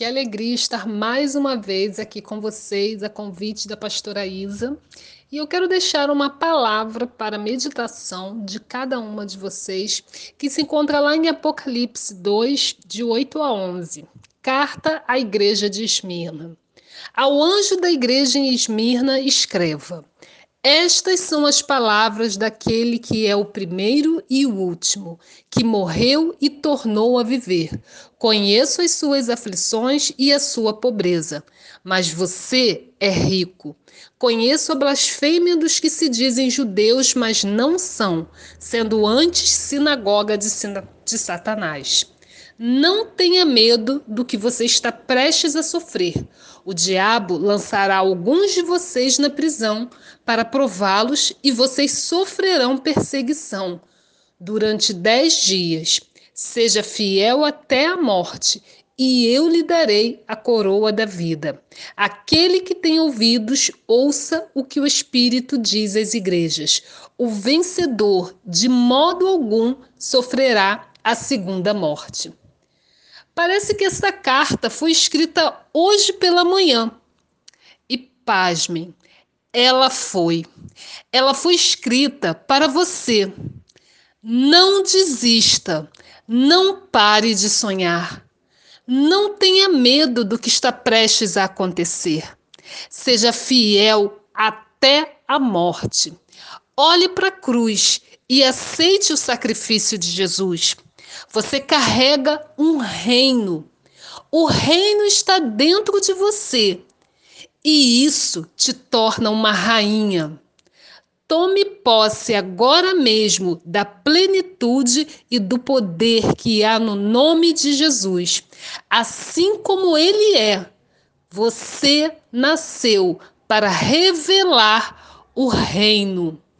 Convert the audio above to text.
Que alegria estar mais uma vez aqui com vocês, a convite da pastora Isa. E eu quero deixar uma palavra para meditação de cada uma de vocês, que se encontra lá em Apocalipse 2, de 8 a 11. Carta à Igreja de Esmirna. Ao anjo da igreja em Esmirna, escreva: estas são as palavras daquele que é o primeiro e o último, que morreu e tornou a viver. Conheço as suas aflições e a sua pobreza, mas você é rico. Conheço a blasfêmia dos que se dizem judeus, mas não são, sendo antes sinagoga de, de Satanás. Não tenha medo do que você está prestes a sofrer. O diabo lançará alguns de vocês na prisão para prová-los e vocês sofrerão perseguição durante dez dias. Seja fiel até a morte, e eu lhe darei a coroa da vida. Aquele que tem ouvidos, ouça o que o Espírito diz às igrejas. O vencedor, de modo algum, sofrerá a segunda morte. Parece que essa carta foi escrita hoje pela manhã. E pasmem, ela foi. Ela foi escrita para você. Não desista, não pare de sonhar. Não tenha medo do que está prestes a acontecer. Seja fiel até a morte. Olhe para a cruz e aceite o sacrifício de Jesus. Você carrega um reino. O reino está dentro de você e isso te torna uma rainha. Tome posse agora mesmo da plenitude e do poder que há no nome de Jesus. Assim como ele é, você nasceu para revelar o reino.